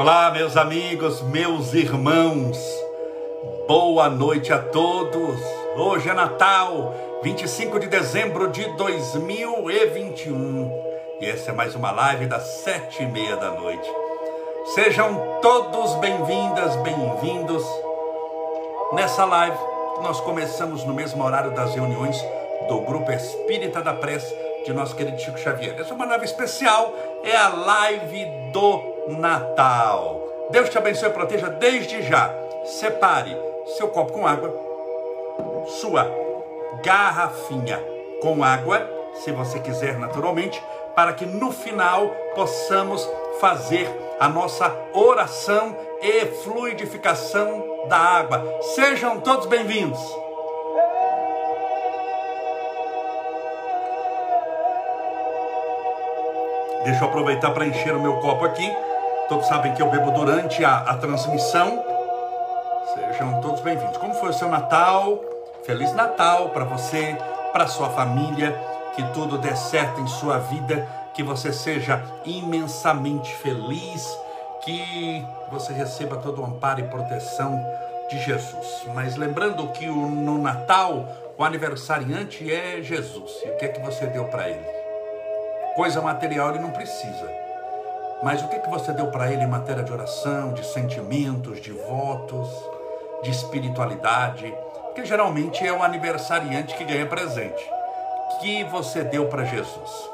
Olá, meus amigos, meus irmãos, boa noite a todos. Hoje é Natal, 25 de dezembro de 2021 e essa é mais uma live das sete e meia da noite. Sejam todos bem-vindas, bem-vindos. Nessa live, nós começamos no mesmo horário das reuniões do Grupo Espírita da Prece de nosso querido Chico Xavier. Essa é uma live especial, é a live do Natal. Deus te abençoe e proteja desde já. Separe seu copo com água, sua garrafinha com água, se você quiser naturalmente, para que no final possamos fazer a nossa oração e fluidificação da água. Sejam todos bem-vindos. Deixa eu aproveitar para encher o meu copo aqui. Todos sabem que eu bebo durante a, a transmissão. Sejam todos bem-vindos. Como foi o seu Natal? Feliz Natal para você, para sua família. Que tudo dê certo em sua vida. Que você seja imensamente feliz. Que você receba todo o amparo e proteção de Jesus. Mas lembrando que o, no Natal o aniversariante é Jesus. E o que é que você deu para ele? Coisa material ele não precisa. Mas o que, que você deu para ele em matéria de oração, de sentimentos, de votos, de espiritualidade? Porque geralmente é o aniversariante que ganha presente. Que você deu para Jesus?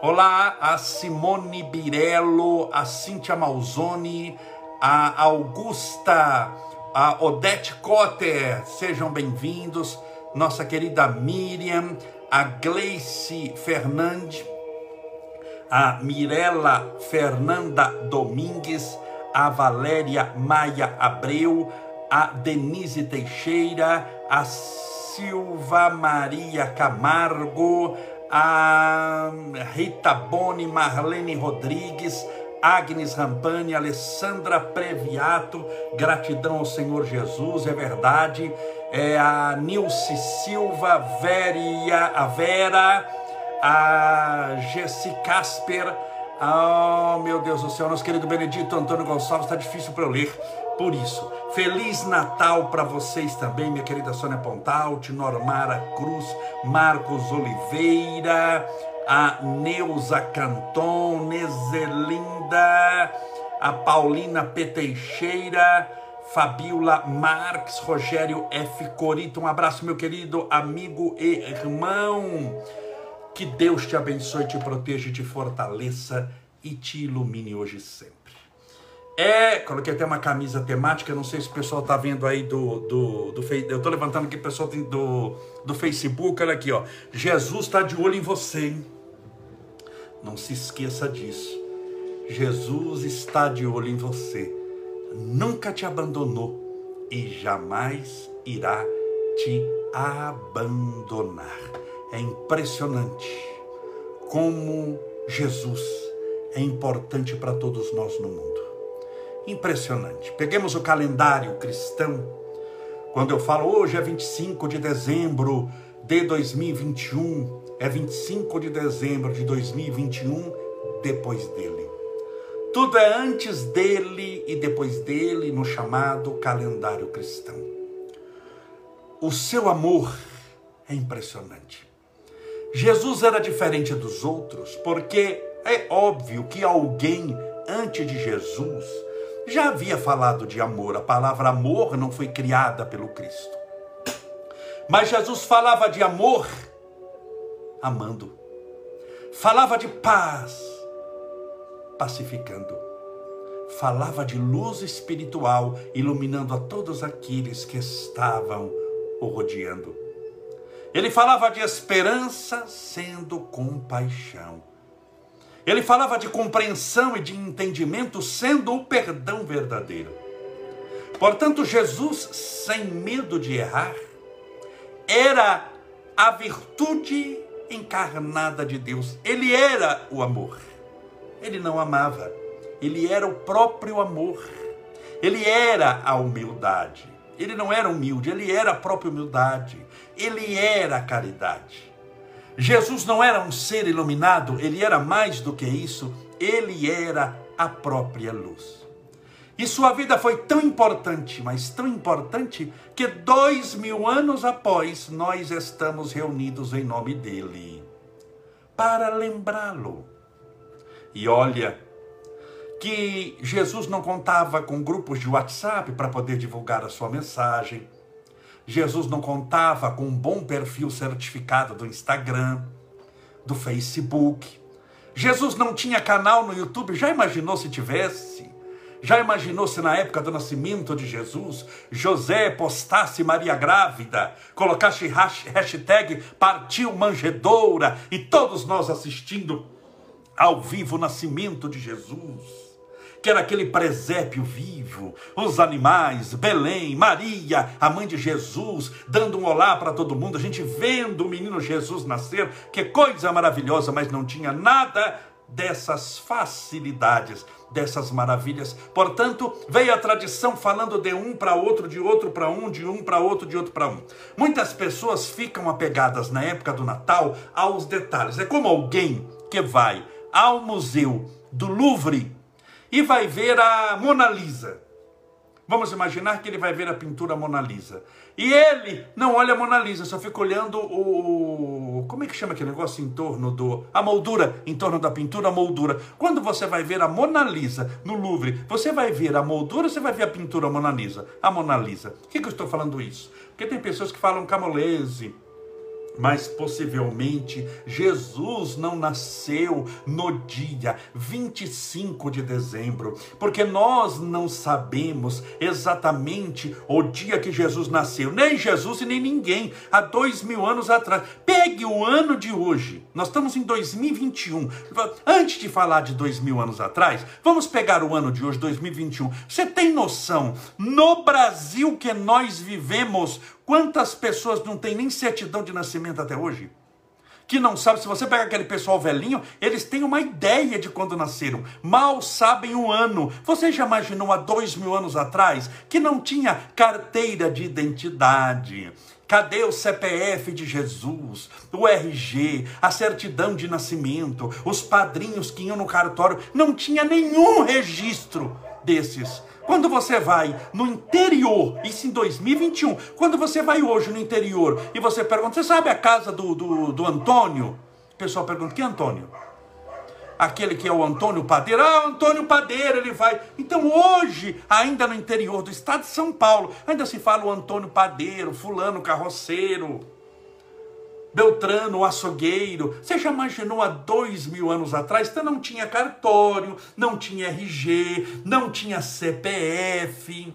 Olá, a Simone Birello, a Cíntia Malzoni, a Augusta, a Odete Cotter, sejam bem-vindos. Nossa querida Miriam, a Gleice Fernandes, a Mirela Fernanda Domingues, a Valéria Maia Abreu, a Denise Teixeira, a Silva Maria Camargo, a Rita Boni, Marlene Rodrigues, Agnes Rampani, Alessandra Previato, gratidão ao Senhor Jesus, é verdade. É a Nilce Silva, Veria, a Vera, a Jessi Casper, oh meu Deus do céu, nosso querido Benedito Antônio Gonçalves, está difícil para eu ler, por isso. Feliz Natal para vocês também, minha querida Sônia Pontalti, Normara Cruz, Marcos Oliveira, a Neuza Canton, Nezelinda, a Paulina P. Teixeira, Fabiola Marques, Rogério F. Corito, um abraço, meu querido amigo e irmão. Que Deus te abençoe, te proteja, te fortaleça e te ilumine hoje sempre. É, coloquei até uma camisa temática, não sei se o pessoal tá vendo aí do, do, do eu tô levantando aqui o pessoal do, do Facebook, olha aqui, ó. Jesus está de olho em você, hein? Não se esqueça disso. Jesus está de olho em você. Nunca te abandonou e jamais irá te abandonar. É impressionante como Jesus é importante para todos nós no mundo. Impressionante. Peguemos o calendário cristão. Quando eu falo hoje é 25 de dezembro de 2021, é 25 de dezembro de 2021, depois dele. Tudo é antes dele e depois dele no chamado calendário cristão. O seu amor é impressionante. Jesus era diferente dos outros, porque é óbvio que alguém antes de Jesus já havia falado de amor. A palavra amor não foi criada pelo Cristo. Mas Jesus falava de amor amando. Falava de paz pacificando. Falava de luz espiritual iluminando a todos aqueles que estavam o rodeando. Ele falava de esperança sendo compaixão. Ele falava de compreensão e de entendimento sendo o perdão verdadeiro. Portanto, Jesus, sem medo de errar, era a virtude encarnada de Deus. Ele era o amor. Ele não amava, ele era o próprio amor. Ele era a humildade. Ele não era humilde, ele era a própria humildade. Ele era a caridade. Jesus não era um ser iluminado, ele era mais do que isso, ele era a própria luz. E sua vida foi tão importante, mas tão importante, que dois mil anos após nós estamos reunidos em nome dele, para lembrá-lo. E olha, que Jesus não contava com grupos de WhatsApp para poder divulgar a sua mensagem. Jesus não contava com um bom perfil certificado do Instagram, do Facebook. Jesus não tinha canal no YouTube. Já imaginou se tivesse? Já imaginou se na época do nascimento de Jesus, José postasse Maria grávida, colocasse hashtag partiu manjedoura e todos nós assistindo ao vivo o nascimento de Jesus? Que era aquele presépio vivo, os animais, Belém, Maria, a mãe de Jesus, dando um olá para todo mundo, a gente vendo o menino Jesus nascer, que coisa maravilhosa, mas não tinha nada dessas facilidades, dessas maravilhas. Portanto, veio a tradição falando de um para outro, de outro para um, de um para outro, de outro para um. Muitas pessoas ficam apegadas na época do Natal aos detalhes. É como alguém que vai ao museu do Louvre e vai ver a Mona Lisa. Vamos imaginar que ele vai ver a pintura Mona Lisa. E ele não olha a Mona Lisa, só fica olhando o. Como é que chama aquele negócio em torno do. A moldura, em torno da pintura, a moldura. Quando você vai ver a Mona Lisa no Louvre, você vai ver a moldura você vai ver a pintura Mona Lisa? A Mona Lisa. Por que, que eu estou falando isso? Porque tem pessoas que falam camolese mas possivelmente Jesus não nasceu no dia 25 de dezembro, porque nós não sabemos exatamente o dia que Jesus nasceu, nem Jesus e nem ninguém, há dois mil anos atrás. Pegue o ano de hoje, nós estamos em 2021. Antes de falar de dois mil anos atrás, vamos pegar o ano de hoje, 2021. Você tem noção, no Brasil que nós vivemos, Quantas pessoas não têm nem certidão de nascimento até hoje? Que não sabe, se você pega aquele pessoal velhinho, eles têm uma ideia de quando nasceram, mal sabem o ano. Você já imaginou há dois mil anos atrás que não tinha carteira de identidade? Cadê o CPF de Jesus, o RG, a certidão de nascimento, os padrinhos que iam no cartório? Não tinha nenhum registro desses. Quando você vai no interior, isso em 2021, quando você vai hoje no interior e você pergunta, você sabe a casa do, do, do Antônio? O pessoal pergunta, que Antônio? Aquele que é o Antônio Padeiro, ah, Antônio Padeiro, ele vai. Então hoje, ainda no interior do estado de São Paulo, ainda se fala o Antônio Padeiro, fulano carroceiro. Beltrano, o açougueiro. Você já imaginou há dois mil anos atrás? Então não tinha cartório, não tinha RG, não tinha CPF,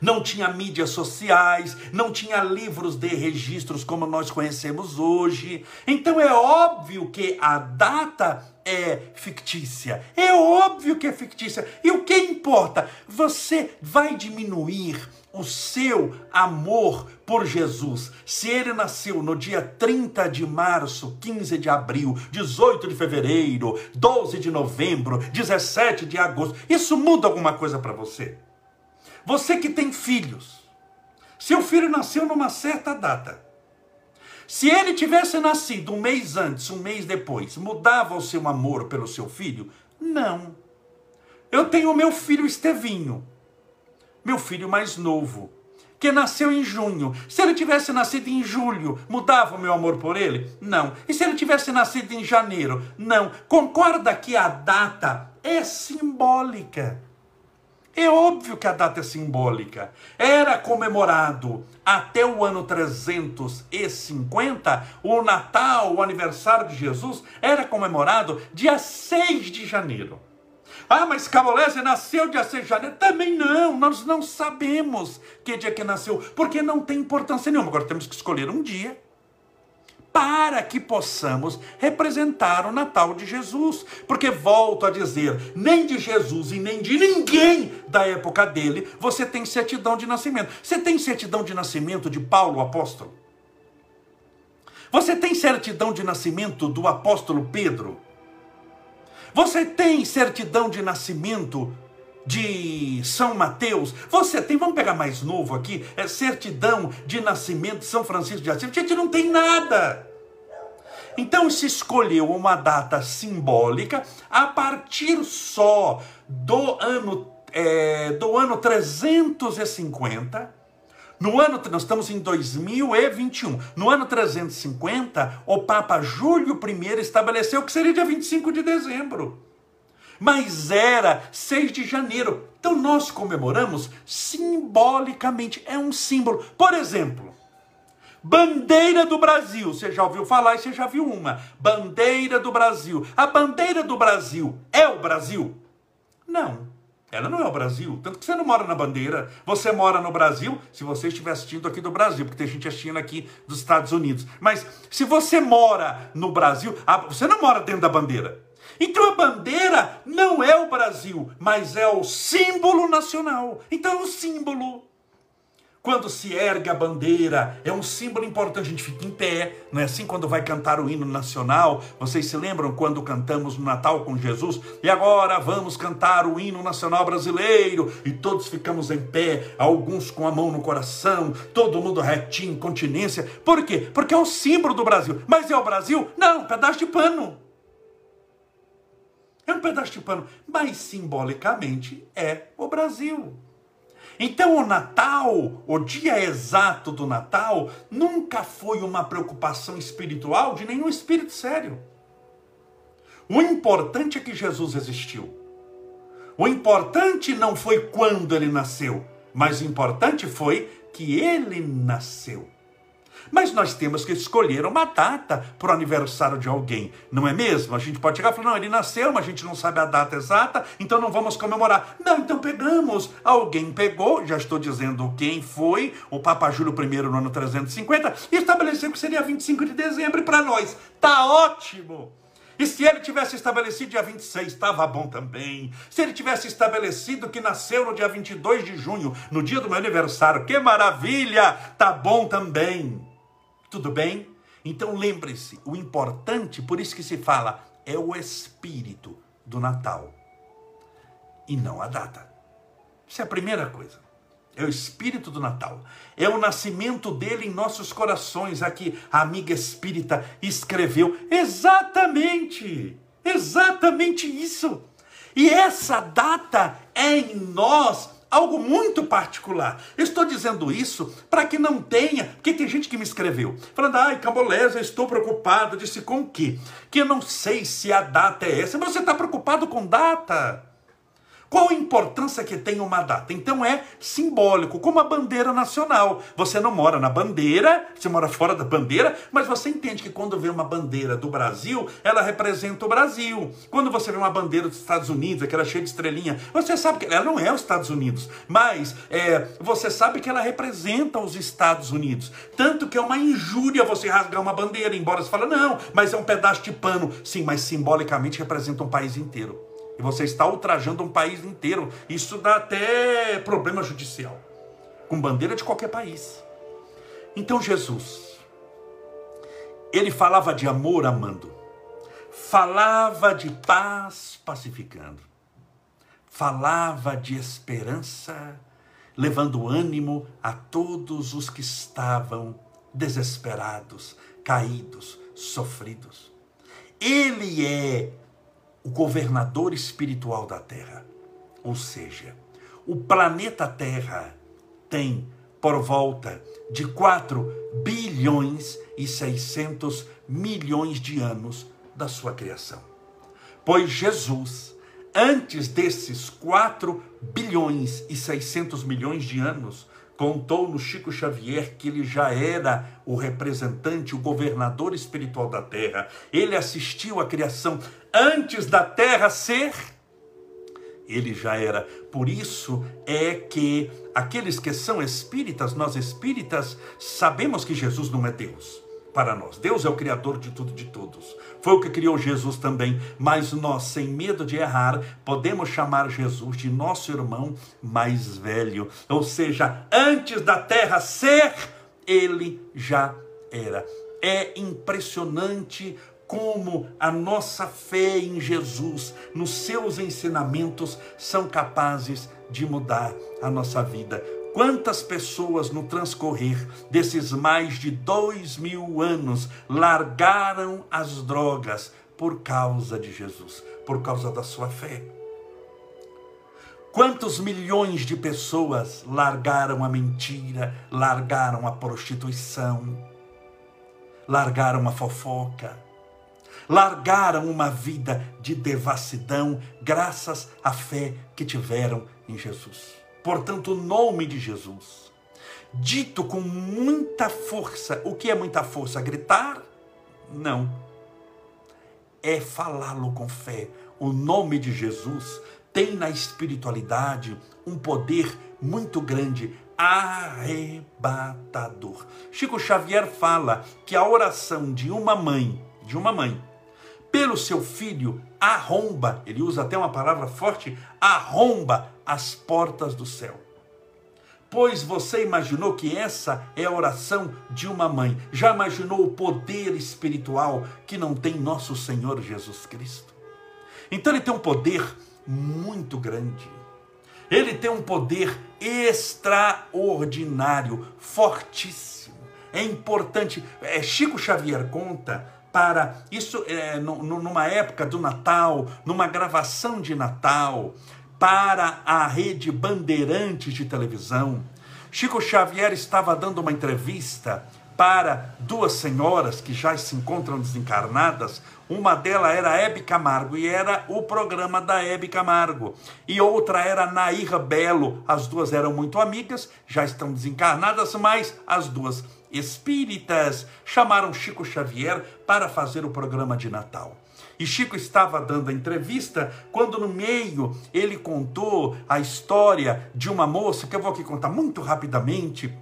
não tinha mídias sociais, não tinha livros de registros como nós conhecemos hoje. Então é óbvio que a data é fictícia. É óbvio que é fictícia. E o que importa? Você vai diminuir o seu amor por Jesus. Se ele nasceu no dia 30 de março, 15 de abril, 18 de fevereiro, 12 de novembro, 17 de agosto, isso muda alguma coisa para você? Você que tem filhos, seu filho nasceu numa certa data. Se ele tivesse nascido um mês antes, um mês depois, mudava o seu amor pelo seu filho? Não. Eu tenho meu filho Estevinho meu filho mais novo, que nasceu em junho. Se ele tivesse nascido em julho, mudava o meu amor por ele? Não. E se ele tivesse nascido em janeiro? Não. Concorda que a data é simbólica. É óbvio que a data é simbólica. Era comemorado até o ano 350, o Natal, o aniversário de Jesus, era comemorado dia 6 de janeiro. Ah, mas Cabolese nasceu dia 6 de janeiro. Também não, nós não sabemos que dia que nasceu, porque não tem importância nenhuma. Agora temos que escolher um dia para que possamos representar o Natal de Jesus. Porque volto a dizer, nem de Jesus e nem de ninguém da época dele você tem certidão de nascimento. Você tem certidão de nascimento de Paulo, apóstolo? Você tem certidão de nascimento do apóstolo Pedro? Você tem certidão de nascimento de São Mateus? Você tem, vamos pegar mais novo aqui, é certidão de nascimento de São Francisco de Assis? Gente não tem nada. Então se escolheu uma data simbólica a partir só do ano é, do ano 350, no ano, nós estamos em 2021. No ano 350, o Papa Júlio I estabeleceu que seria dia 25 de dezembro. Mas era 6 de janeiro. Então nós comemoramos simbolicamente. É um símbolo. Por exemplo, Bandeira do Brasil. Você já ouviu falar e você já viu uma. Bandeira do Brasil. A bandeira do Brasil é o Brasil? Não. Ela não é o Brasil. Tanto que você não mora na bandeira. Você mora no Brasil, se você estiver assistindo aqui do Brasil, porque tem gente assistindo aqui dos Estados Unidos. Mas se você mora no Brasil, você não mora dentro da bandeira. Então a bandeira não é o Brasil, mas é o símbolo nacional. Então é o símbolo. Quando se ergue a bandeira, é um símbolo importante, a gente fica em pé, não é assim quando vai cantar o hino nacional? Vocês se lembram quando cantamos no Natal com Jesus? E agora vamos cantar o hino nacional brasileiro, e todos ficamos em pé, alguns com a mão no coração, todo mundo retinho, continência. Por quê? Porque é o símbolo do Brasil. Mas é o Brasil? Não, pedaço de pano. É um pedaço de pano, mas simbolicamente é o Brasil. Então o Natal, o dia exato do Natal, nunca foi uma preocupação espiritual de nenhum espírito sério. O importante é que Jesus existiu. O importante não foi quando ele nasceu, mas o importante foi que ele nasceu. Mas nós temos que escolher uma data para o aniversário de alguém, não é mesmo? A gente pode chegar e falar, não, ele nasceu, mas a gente não sabe a data exata, então não vamos comemorar. Não, então pegamos. Alguém pegou, já estou dizendo quem foi, o Papa Júlio I no ano 350, e estabeleceu que seria 25 de dezembro, para nós, tá ótimo. E se ele tivesse estabelecido dia 26, estava bom também. Se ele tivesse estabelecido que nasceu no dia 22 de junho, no dia do meu aniversário, que maravilha, tá bom também. Tudo bem? Então lembre-se, o importante, por isso que se fala, é o espírito do Natal e não a data. Isso é a primeira coisa. É o espírito do Natal. É o nascimento dele em nossos corações. Aqui a amiga espírita escreveu exatamente, exatamente isso. E essa data é em nós algo muito particular. Estou dizendo isso para que não tenha, porque tem gente que me escreveu, falando, ai, Cambolés, estou preocupado, disse com o quê? Que eu não sei se a data é essa, mas você está preocupado com data. Qual a importância que tem uma data? Então é simbólico, como a bandeira nacional. Você não mora na bandeira, você mora fora da bandeira, mas você entende que quando vê uma bandeira do Brasil, ela representa o Brasil. Quando você vê uma bandeira dos Estados Unidos, aquela cheia de estrelinha, você sabe que ela não é os Estados Unidos, mas é, você sabe que ela representa os Estados Unidos. Tanto que é uma injúria você rasgar uma bandeira, embora você fale, não, mas é um pedaço de pano. Sim, mas simbolicamente representa um país inteiro. E você está ultrajando um país inteiro. Isso dá até problema judicial. Com bandeira de qualquer país. Então Jesus, ele falava de amor amando. Falava de paz pacificando. Falava de esperança, levando ânimo a todos os que estavam desesperados, caídos, sofridos. Ele é o governador espiritual da Terra. Ou seja, o planeta Terra tem por volta de 4 bilhões e 600 milhões de anos da sua criação. Pois Jesus, antes desses 4 bilhões e 600 milhões de anos, contou no Chico Xavier que ele já era o representante, o governador espiritual da terra. Ele assistiu à criação antes da terra ser. Ele já era. Por isso é que aqueles que são espíritas, nós espíritas, sabemos que Jesus não é Deus para nós. Deus é o Criador de tudo de. Foi o que criou Jesus também, mas nós, sem medo de errar, podemos chamar Jesus de nosso irmão mais velho. Ou seja, antes da terra ser, ele já era. É impressionante como a nossa fé em Jesus, nos seus ensinamentos, são capazes de mudar a nossa vida. Quantas pessoas no transcorrer desses mais de dois mil anos largaram as drogas por causa de Jesus, por causa da sua fé? Quantos milhões de pessoas largaram a mentira, largaram a prostituição, largaram a fofoca, largaram uma vida de devassidão, graças à fé que tiveram em Jesus. Portanto, o nome de Jesus, dito com muita força, o que é muita força? Gritar? Não. É falá-lo com fé. O nome de Jesus tem na espiritualidade um poder muito grande, arrebatador. Chico Xavier fala que a oração de uma mãe, de uma mãe, pelo seu filho, arromba, ele usa até uma palavra forte, arromba as portas do céu. Pois você imaginou que essa é a oração de uma mãe? Já imaginou o poder espiritual que não tem nosso Senhor Jesus Cristo? Então ele tem um poder muito grande. Ele tem um poder extraordinário, fortíssimo. É importante. É, Chico Xavier conta para isso é, numa época do Natal, numa gravação de Natal, para a rede Bandeirantes de televisão. Chico Xavier estava dando uma entrevista para duas senhoras que já se encontram desencarnadas. Uma delas era Hebe Camargo e era o programa da Hebe Camargo. E outra era Nair Belo. As duas eram muito amigas, já estão desencarnadas, mas as duas espíritas chamaram Chico Xavier para fazer o programa de Natal. E Chico estava dando a entrevista quando no meio ele contou a história de uma moça que eu vou aqui contar muito rapidamente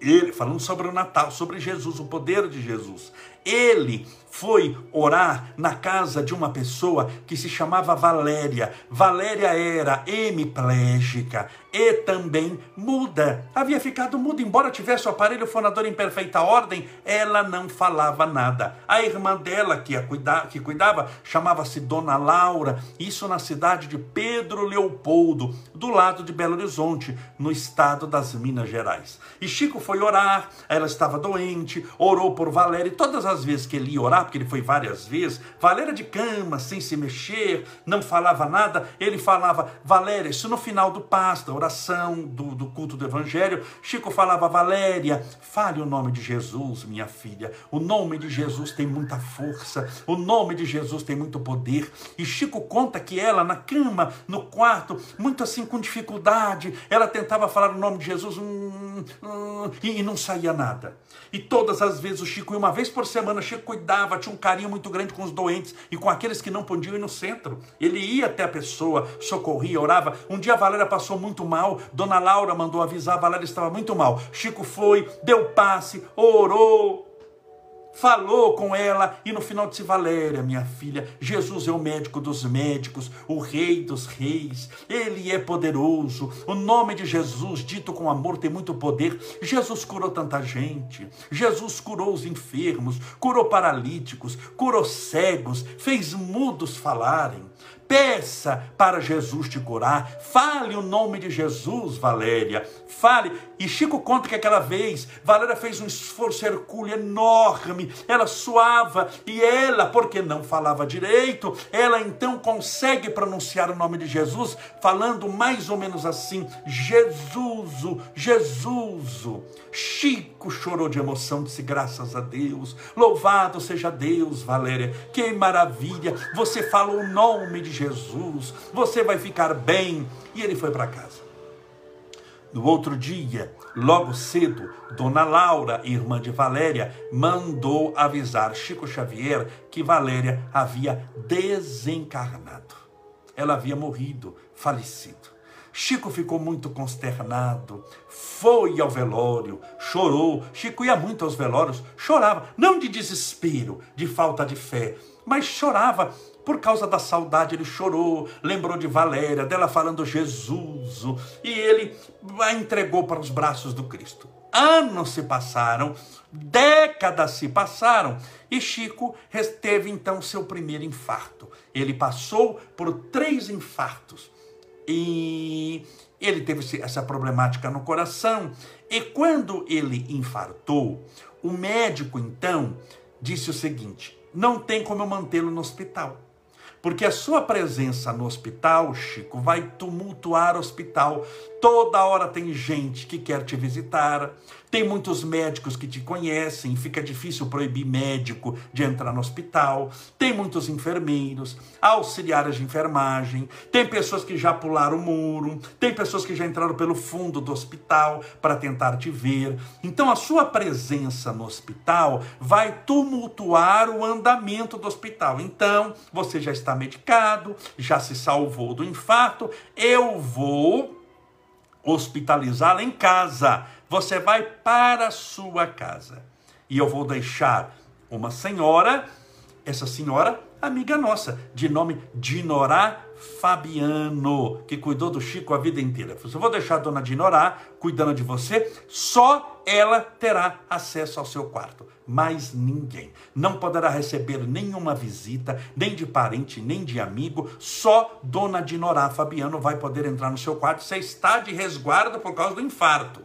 ele falando sobre o Natal, sobre Jesus, o poder de Jesus. Ele foi orar na casa de uma pessoa que se chamava Valéria. Valéria era hemiplégica e também muda. Havia ficado muda, embora tivesse o aparelho fonador em perfeita ordem, ela não falava nada. A irmã dela, que, a cuida, que cuidava, chamava-se Dona Laura, isso na cidade de Pedro Leopoldo, do lado de Belo Horizonte, no estado das Minas Gerais. E Chico foi orar, ela estava doente, orou por Valéria, e todas as vezes que ele ia orar, porque ele foi várias vezes, Valéria de cama, sem se mexer, não falava nada, ele falava, Valéria, isso no final do pasto, oração do, do culto do evangelho, Chico falava, Valéria, fale o nome de Jesus, minha filha, o nome de Jesus tem muita força, o nome de Jesus tem muito poder, e Chico conta que ela na cama, no quarto, muito assim com dificuldade, ela tentava falar o nome de Jesus, hum, hum, e, e não saía nada, e todas as vezes o Chico, uma vez por semana, Chico cuidava, tinha um carinho muito grande com os doentes e com aqueles que não podiam ir no centro. Ele ia até a pessoa, socorria, orava. Um dia a Valéria passou muito mal, Dona Laura mandou avisar, a Valéria estava muito mal. Chico foi, deu passe, orou, falou com ela e no final disse: Valéria, minha filha, Jesus é o médico dos médicos, o rei dos reis, ele é poderoso. O nome de Jesus, dito com amor, tem muito poder. Jesus curou tanta gente, Jesus curou os enfermos, curou paralíticos, curou cegos, fez mudos falarem. Peça para Jesus te curar. Fale o nome de Jesus, Valéria. Fale. E Chico conta que aquela vez, Valéria fez um esforço hercúleo enorme. Ela suava e ela, porque não falava direito, ela então consegue pronunciar o nome de Jesus, falando mais ou menos assim: Jesus, Jesus. Chico chorou de emoção, disse graças a Deus. Louvado seja Deus, Valéria. Que maravilha. Você fala o nome de Jesus, você vai ficar bem. E ele foi para casa. No outro dia, logo cedo, Dona Laura, irmã de Valéria, mandou avisar Chico Xavier que Valéria havia desencarnado. Ela havia morrido, falecido. Chico ficou muito consternado, foi ao velório, chorou. Chico ia muito aos velórios, chorava, não de desespero, de falta de fé, mas chorava por causa da saudade, ele chorou, lembrou de Valéria, dela falando Jesus, e ele a entregou para os braços do Cristo. Anos se passaram, décadas se passaram, e Chico teve então seu primeiro infarto. Ele passou por três infartos. E ele teve essa problemática no coração. E quando ele infartou, o médico então disse o seguinte: não tem como eu mantê-lo no hospital Porque a sua presença no hospital, Chico, vai tumultuar o hospital. Toda hora tem gente que quer te visitar. Tem muitos médicos que te conhecem, fica difícil proibir médico de entrar no hospital. Tem muitos enfermeiros, auxiliares de enfermagem, tem pessoas que já pularam o muro, tem pessoas que já entraram pelo fundo do hospital para tentar te ver. Então a sua presença no hospital vai tumultuar o andamento do hospital. Então, você já está medicado, já se salvou do infarto, eu vou hospitalizá-la em casa. Você vai para a sua casa. E eu vou deixar uma senhora, essa senhora, amiga nossa, de nome Dinorá Fabiano, que cuidou do Chico a vida inteira. Eu vou deixar a dona Dinorá cuidando de você, só ela terá acesso ao seu quarto, mais ninguém. Não poderá receber nenhuma visita, nem de parente, nem de amigo, só dona Dinorá Fabiano vai poder entrar no seu quarto. Você está de resguardo por causa do infarto.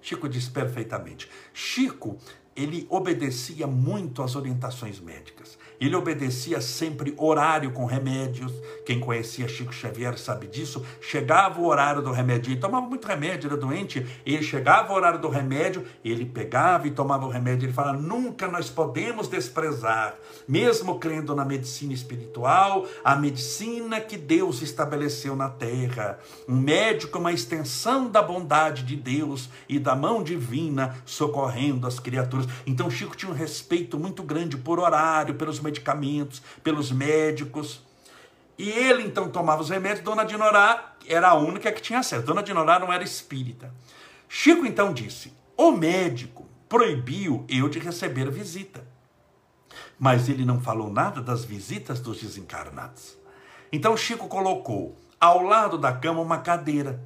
Chico diz perfeitamente. Chico, ele obedecia muito às orientações médicas. Ele obedecia sempre horário com remédios. Quem conhecia Chico Xavier sabe disso. Chegava o horário do remédio, ele tomava muito remédio, era doente. Ele chegava o horário do remédio, ele pegava e tomava o remédio. Ele fala: nunca nós podemos desprezar, mesmo crendo na medicina espiritual, a medicina que Deus estabeleceu na terra. Um médico é uma extensão da bondade de Deus e da mão divina socorrendo as criaturas. Então Chico tinha um respeito muito grande por horário, pelos medicamentos, pelos médicos. E ele então tomava os remédios, Dona Dinorá era a única que tinha acesso. Dona Dinorá não era espírita. Chico então disse: o médico proibiu eu de receber visita. Mas ele não falou nada das visitas dos desencarnados. Então Chico colocou ao lado da cama uma cadeira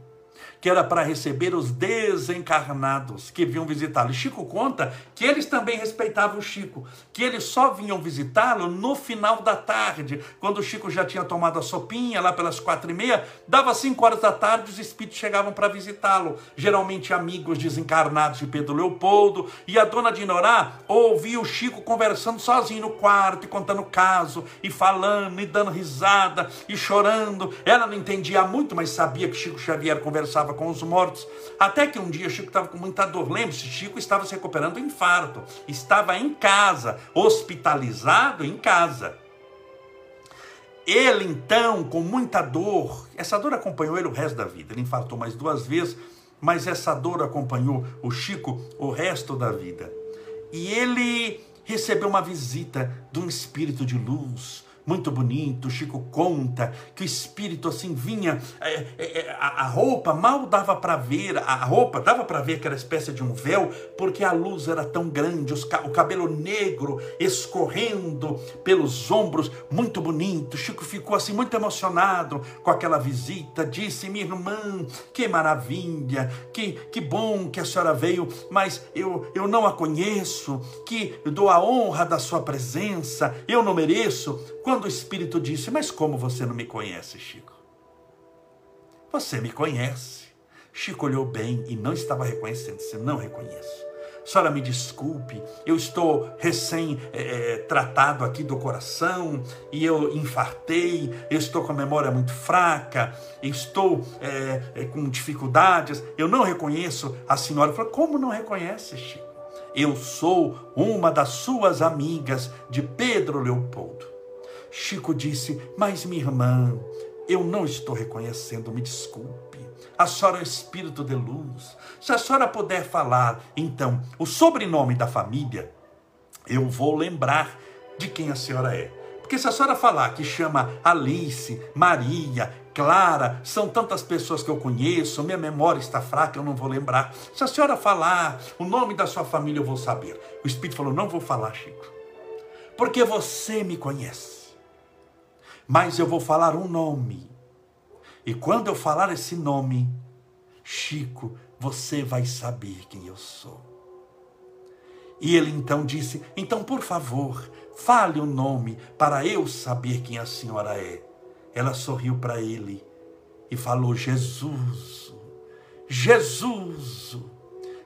que era para receber os desencarnados que vinham visitá-lo. Chico conta que eles também respeitavam o Chico, que eles só vinham visitá-lo no final da tarde, quando o Chico já tinha tomado a sopinha, lá pelas quatro e meia, dava cinco horas da tarde, os espíritos chegavam para visitá-lo, geralmente amigos desencarnados de Pedro Leopoldo, e a dona Dinorá ouvia o Chico conversando sozinho no quarto, e contando caso, e falando, e dando risada, e chorando. Ela não entendia muito, mas sabia que Chico Xavier conversava com os mortos. Até que um dia Chico estava com muita dor. Lembre-se, Chico estava se recuperando do infarto. Estava em casa, hospitalizado em casa. Ele então, com muita dor, essa dor acompanhou ele o resto da vida. Ele infartou mais duas vezes, mas essa dor acompanhou o Chico o resto da vida. E ele recebeu uma visita de um espírito de luz, muito bonito. Chico conta que o espírito assim vinha, é, é, é a, roupa mal dava para ver, a roupa dava para ver que era espécie de um véu, porque a luz era tão grande, os, o cabelo negro escorrendo pelos ombros, muito bonito. Chico ficou assim muito emocionado com aquela visita. Disse: Minha irmã, que maravilha, que, que bom que a senhora veio, mas eu, eu não a conheço, que dou a honra da sua presença, eu não mereço. Quando o Espírito disse: Mas como você não me conhece, Chico? Você me conhece. Chico olhou bem e não estava reconhecendo. Disse: Não reconheço. Senhora, me desculpe, eu estou recém-tratado é, aqui do coração e eu infartei, eu estou com a memória muito fraca, estou é, é, com dificuldades, eu não reconheço a senhora. Falou, como não reconhece, Chico? Eu sou uma das suas amigas de Pedro Leopoldo. Chico disse: Mas minha irmã, eu não estou reconhecendo, me desculpe. A senhora é um espírito de luz. Se a senhora puder falar, então, o sobrenome da família, eu vou lembrar de quem a senhora é. Porque se a senhora falar que chama Alice, Maria, Clara, são tantas pessoas que eu conheço, minha memória está fraca, eu não vou lembrar. Se a senhora falar o nome da sua família, eu vou saber. O Espírito falou: não vou falar, Chico, porque você me conhece mas eu vou falar um nome. E quando eu falar esse nome, Chico, você vai saber quem eu sou. E ele então disse: Então, por favor, fale o nome para eu saber quem a senhora é. Ela sorriu para ele e falou: Jesus, Jesus.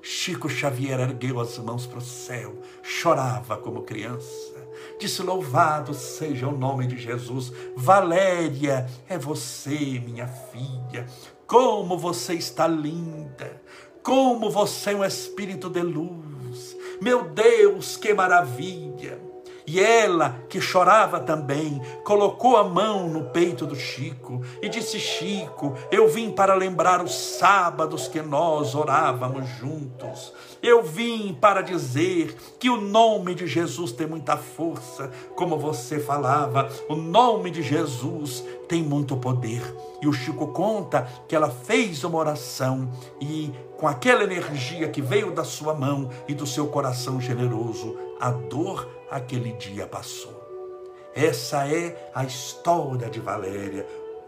Chico Xavier ergueu as mãos para o céu, chorava como criança Disse: Louvado seja o nome de Jesus. Valéria, é você, minha filha. Como você está linda. Como você é um espírito de luz. Meu Deus, que maravilha. E ela, que chorava também, colocou a mão no peito do Chico e disse: Chico, eu vim para lembrar os sábados que nós orávamos juntos. Eu vim para dizer que o nome de Jesus tem muita força, como você falava, o nome de Jesus tem muito poder. E o Chico conta que ela fez uma oração e com aquela energia que veio da sua mão e do seu coração generoso, a dor aquele dia passou. Essa é a história de Valéria,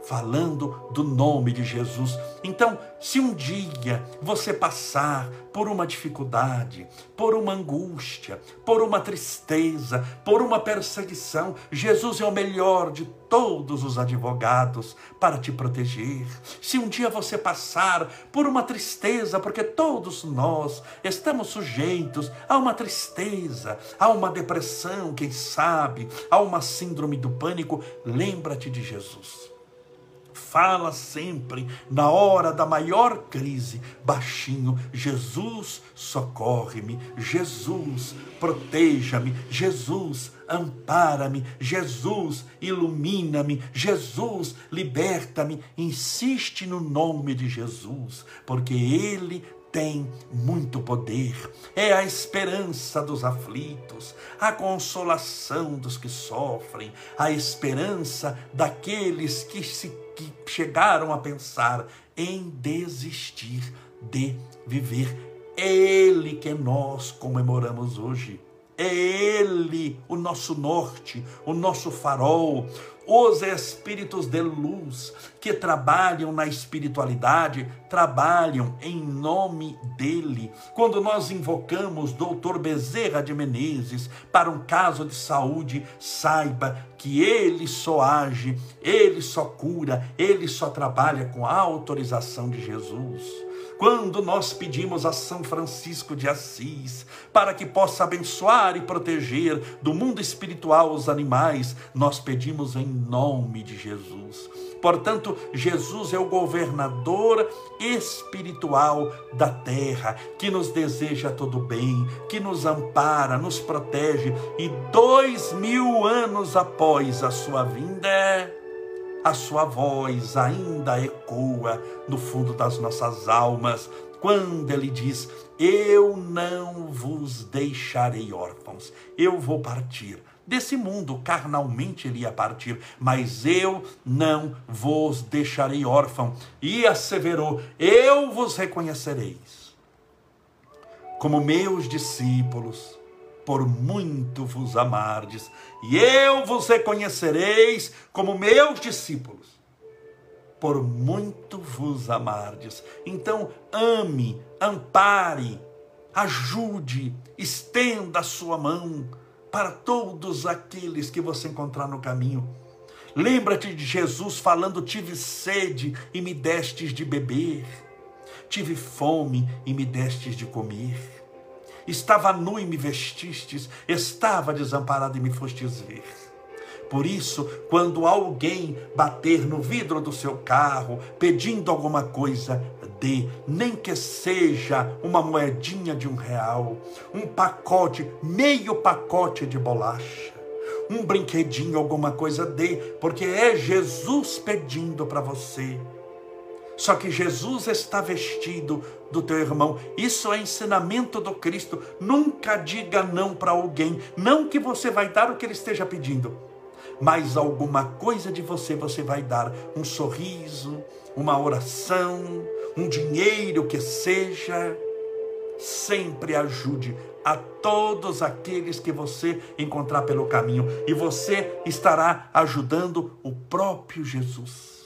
falando do nome de Jesus. Então, se um dia você passar por uma dificuldade, por uma angústia, por uma tristeza, por uma perseguição, Jesus é o melhor de todos os advogados para te proteger. Se um dia você passar por uma tristeza, porque todos nós estamos sujeitos a uma tristeza, a uma depressão, quem sabe, a uma síndrome do pânico, lembra-te de Jesus fala sempre, na hora da maior crise, baixinho: Jesus, socorre-me, Jesus, proteja-me, Jesus, ampara-me, Jesus, ilumina-me, Jesus, liberta-me. Insiste no nome de Jesus, porque Ele tem muito poder, é a esperança dos aflitos, a consolação dos que sofrem, a esperança daqueles que se que chegaram a pensar em desistir de viver. Ele que nós comemoramos hoje. É Ele o nosso norte, o nosso farol, os espíritos de luz que trabalham na espiritualidade, trabalham em nome dele. Quando nós invocamos Doutor Bezerra de Menezes para um caso de saúde, saiba que ele só age, ele só cura, ele só trabalha com a autorização de Jesus quando nós pedimos a São Francisco de Assis para que possa abençoar e proteger do mundo espiritual os animais, nós pedimos em nome de Jesus. Portanto, Jesus é o governador espiritual da terra, que nos deseja todo bem, que nos ampara, nos protege, e dois mil anos após a sua vinda, a sua voz ainda ecoa no fundo das nossas almas, quando ele diz: Eu não vos deixarei órfãos, eu vou partir. Desse mundo, carnalmente ele ia partir, mas eu não vos deixarei órfão. E asseverou: Eu vos reconhecereis como meus discípulos por muito vos amardes, e eu vos reconhecereis como meus discípulos, por muito vos amardes. Então, ame, ampare, ajude, estenda a sua mão para todos aqueles que você encontrar no caminho. Lembra-te de Jesus falando: Tive sede e me destes de beber, tive fome e me destes de comer estava nu e me vestistes, estava desamparado e me fostes ver. Por isso, quando alguém bater no vidro do seu carro pedindo alguma coisa, dê, nem que seja uma moedinha de um real, um pacote, meio pacote de bolacha, um brinquedinho, alguma coisa, dê, porque é Jesus pedindo para você. Só que Jesus está vestido do teu irmão. Isso é ensinamento do Cristo. Nunca diga não para alguém. Não que você vai dar o que ele esteja pedindo, mas alguma coisa de você você vai dar. Um sorriso, uma oração, um dinheiro que seja. Sempre ajude a todos aqueles que você encontrar pelo caminho. E você estará ajudando o próprio Jesus.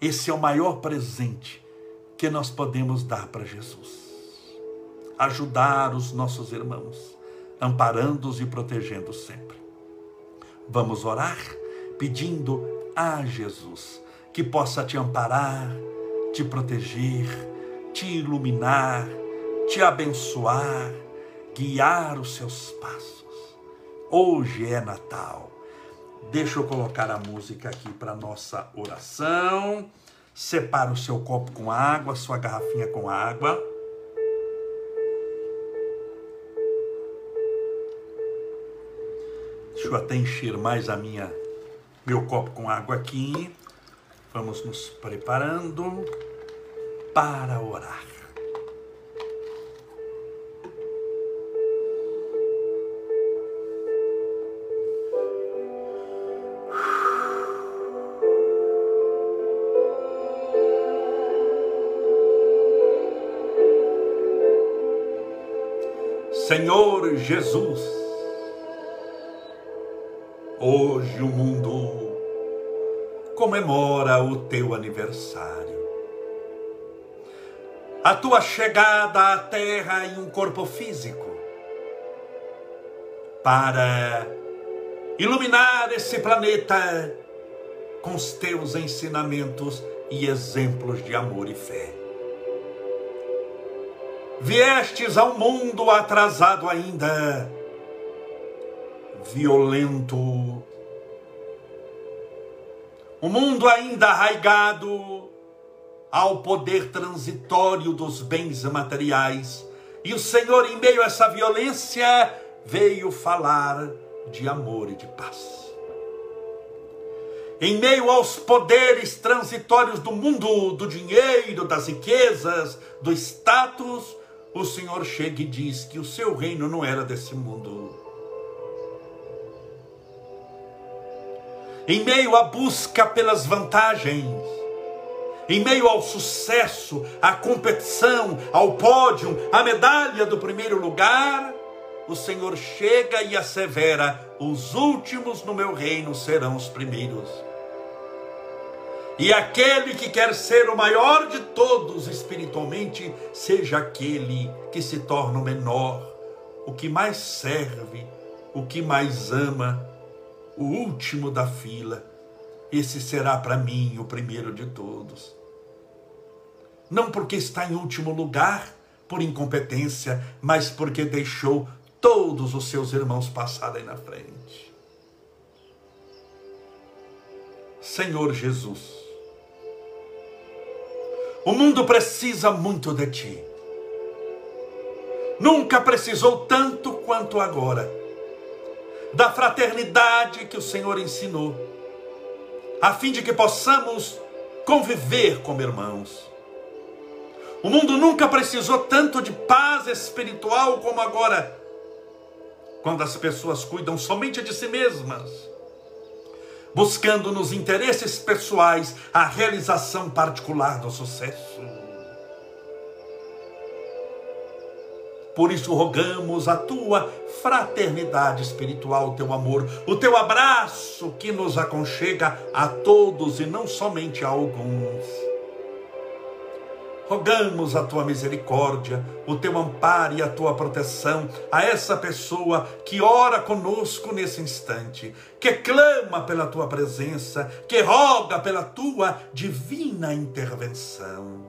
Esse é o maior presente que nós podemos dar para Jesus. Ajudar os nossos irmãos, amparando-os e protegendo sempre. Vamos orar pedindo a Jesus que possa te amparar, te proteger, te iluminar, te abençoar, guiar os seus passos Hoje é Natal. Deixa eu colocar a música aqui para nossa oração. Separa o seu copo com água, sua garrafinha com água. Deixa eu até encher mais a minha meu copo com água aqui. Vamos nos preparando para orar. Senhor Jesus, hoje o mundo comemora o teu aniversário. A tua chegada à Terra em um corpo físico para iluminar esse planeta com os teus ensinamentos e exemplos de amor e fé. Viestes ao mundo atrasado ainda, violento, o mundo ainda arraigado ao poder transitório dos bens materiais, e o Senhor, em meio a essa violência, veio falar de amor e de paz. Em meio aos poderes transitórios do mundo, do dinheiro, das riquezas, do status, o Senhor chega e diz que o seu reino não era desse mundo. Em meio à busca pelas vantagens, em meio ao sucesso, à competição, ao pódio, à medalha do primeiro lugar, o Senhor chega e assevera: os últimos no meu reino serão os primeiros. E aquele que quer ser o maior de todos espiritualmente, seja aquele que se torna o menor, o que mais serve, o que mais ama, o último da fila. Esse será para mim o primeiro de todos. Não porque está em último lugar, por incompetência, mas porque deixou todos os seus irmãos passarem na frente. Senhor Jesus, o mundo precisa muito de ti. Nunca precisou tanto quanto agora. Da fraternidade que o Senhor ensinou, a fim de que possamos conviver como irmãos. O mundo nunca precisou tanto de paz espiritual como agora, quando as pessoas cuidam somente de si mesmas buscando nos interesses pessoais a realização particular do sucesso. Por isso rogamos a tua fraternidade espiritual, o teu amor, o teu abraço que nos aconchega a todos e não somente a alguns rogamos a tua misericórdia, o teu amparo e a tua proteção a essa pessoa que ora conosco nesse instante, que clama pela tua presença, que roga pela tua divina intervenção.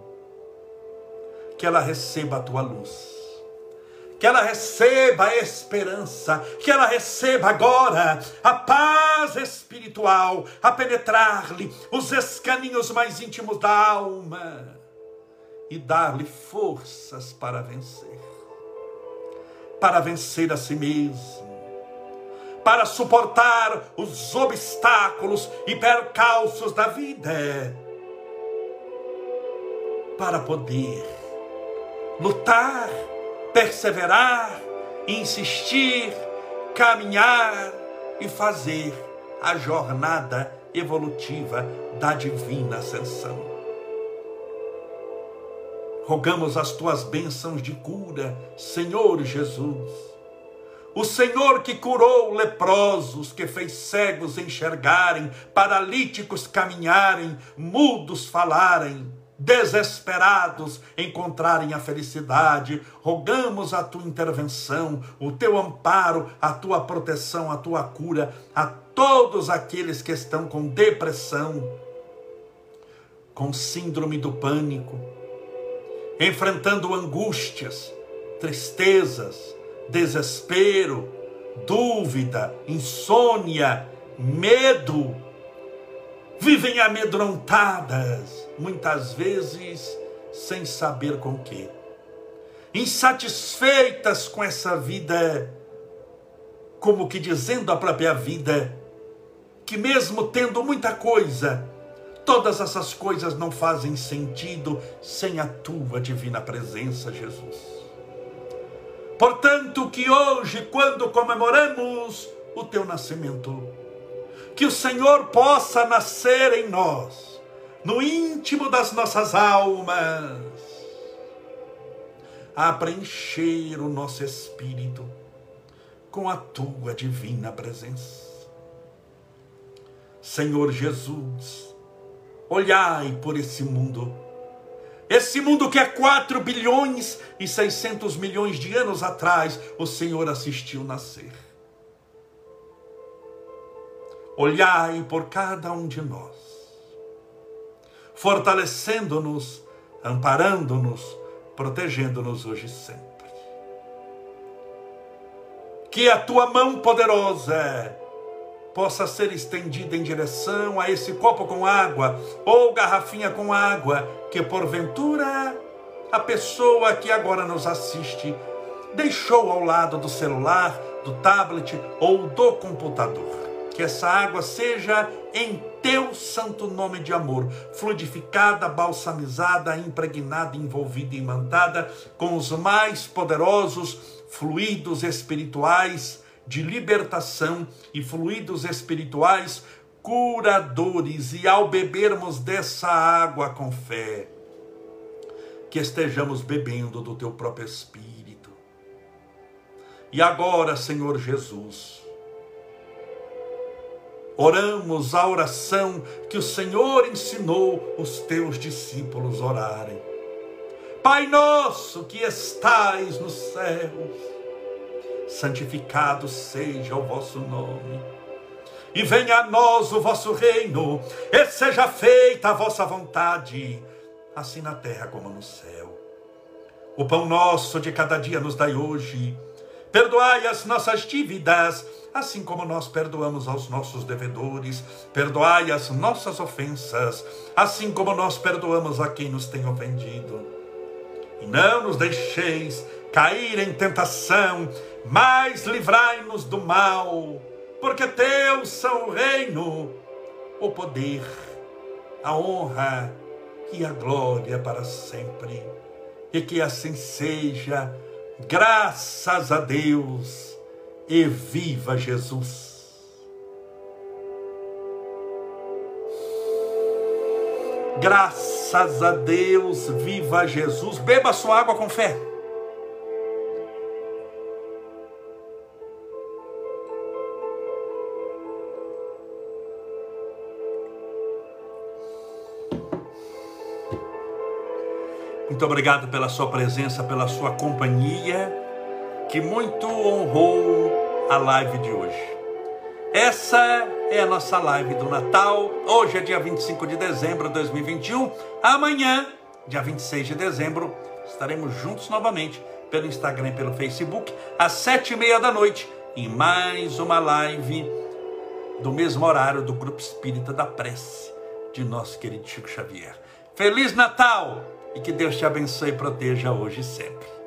Que ela receba a tua luz que ela receba a esperança, que ela receba agora a paz espiritual a penetrar-lhe os escaninhos mais íntimos da alma e dar-lhe forças para vencer. Para vencer a si mesmo, para suportar os obstáculos e percalços da vida, para poder lutar, perseverar, insistir, caminhar e fazer a jornada evolutiva da divina ascensão rogamos as tuas bênçãos de cura, Senhor Jesus. O Senhor que curou leprosos, que fez cegos enxergarem, paralíticos caminharem, mudos falarem, desesperados encontrarem a felicidade, rogamos a tua intervenção, o teu amparo, a tua proteção, a tua cura a todos aqueles que estão com depressão, com síndrome do pânico, enfrentando angústias, tristezas, desespero, dúvida, insônia, medo, vivem amedrontadas, muitas vezes sem saber com que, insatisfeitas com essa vida, como que dizendo a própria vida, que mesmo tendo muita coisa, todas essas coisas não fazem sentido sem a tua divina presença, Jesus. Portanto, que hoje, quando comemoramos o teu nascimento, que o Senhor possa nascer em nós, no íntimo das nossas almas, a preencher o nosso espírito com a tua divina presença. Senhor Jesus, olhai por esse mundo, esse mundo que há 4 bilhões e 600 milhões de anos atrás o Senhor assistiu nascer. Olhai por cada um de nós, fortalecendo-nos, amparando-nos, protegendo-nos hoje e sempre. Que a tua mão poderosa possa ser estendida em direção a esse copo com água ou garrafinha com água, que porventura a pessoa que agora nos assiste deixou ao lado do celular, do tablet ou do computador. Que essa água seja em teu santo nome de amor, fluidificada, balsamizada, impregnada, envolvida e mandada com os mais poderosos fluidos espirituais de libertação e fluidos espirituais curadores, e ao bebermos dessa água com fé, que estejamos bebendo do teu próprio Espírito. E agora, Senhor Jesus, oramos a oração que o Senhor ensinou os teus discípulos orarem. Pai nosso que estais nos céus, santificado seja o vosso nome. E venha a nós o vosso reino, e seja feita a vossa vontade, assim na terra como no céu. O pão nosso de cada dia nos dai hoje. Perdoai as nossas dívidas, assim como nós perdoamos aos nossos devedores, perdoai as nossas ofensas, assim como nós perdoamos a quem nos tem ofendido. E não nos deixeis cair em tentação, mas livrai-nos do mal, porque teus são o reino, o poder, a honra e a glória para sempre. E que assim seja, graças a Deus e viva Jesus. Graças a Deus, viva Jesus. Beba sua água com fé. Muito obrigado pela sua presença, pela sua companhia, que muito honrou a live de hoje. Essa é a nossa live do Natal. Hoje é dia 25 de dezembro de 2021. Amanhã, dia 26 de dezembro, estaremos juntos novamente pelo Instagram e pelo Facebook, às sete e meia da noite, em mais uma live do mesmo horário do Grupo Espírita da Prece de nosso querido Chico Xavier. Feliz Natal e que Deus te abençoe e proteja hoje e sempre.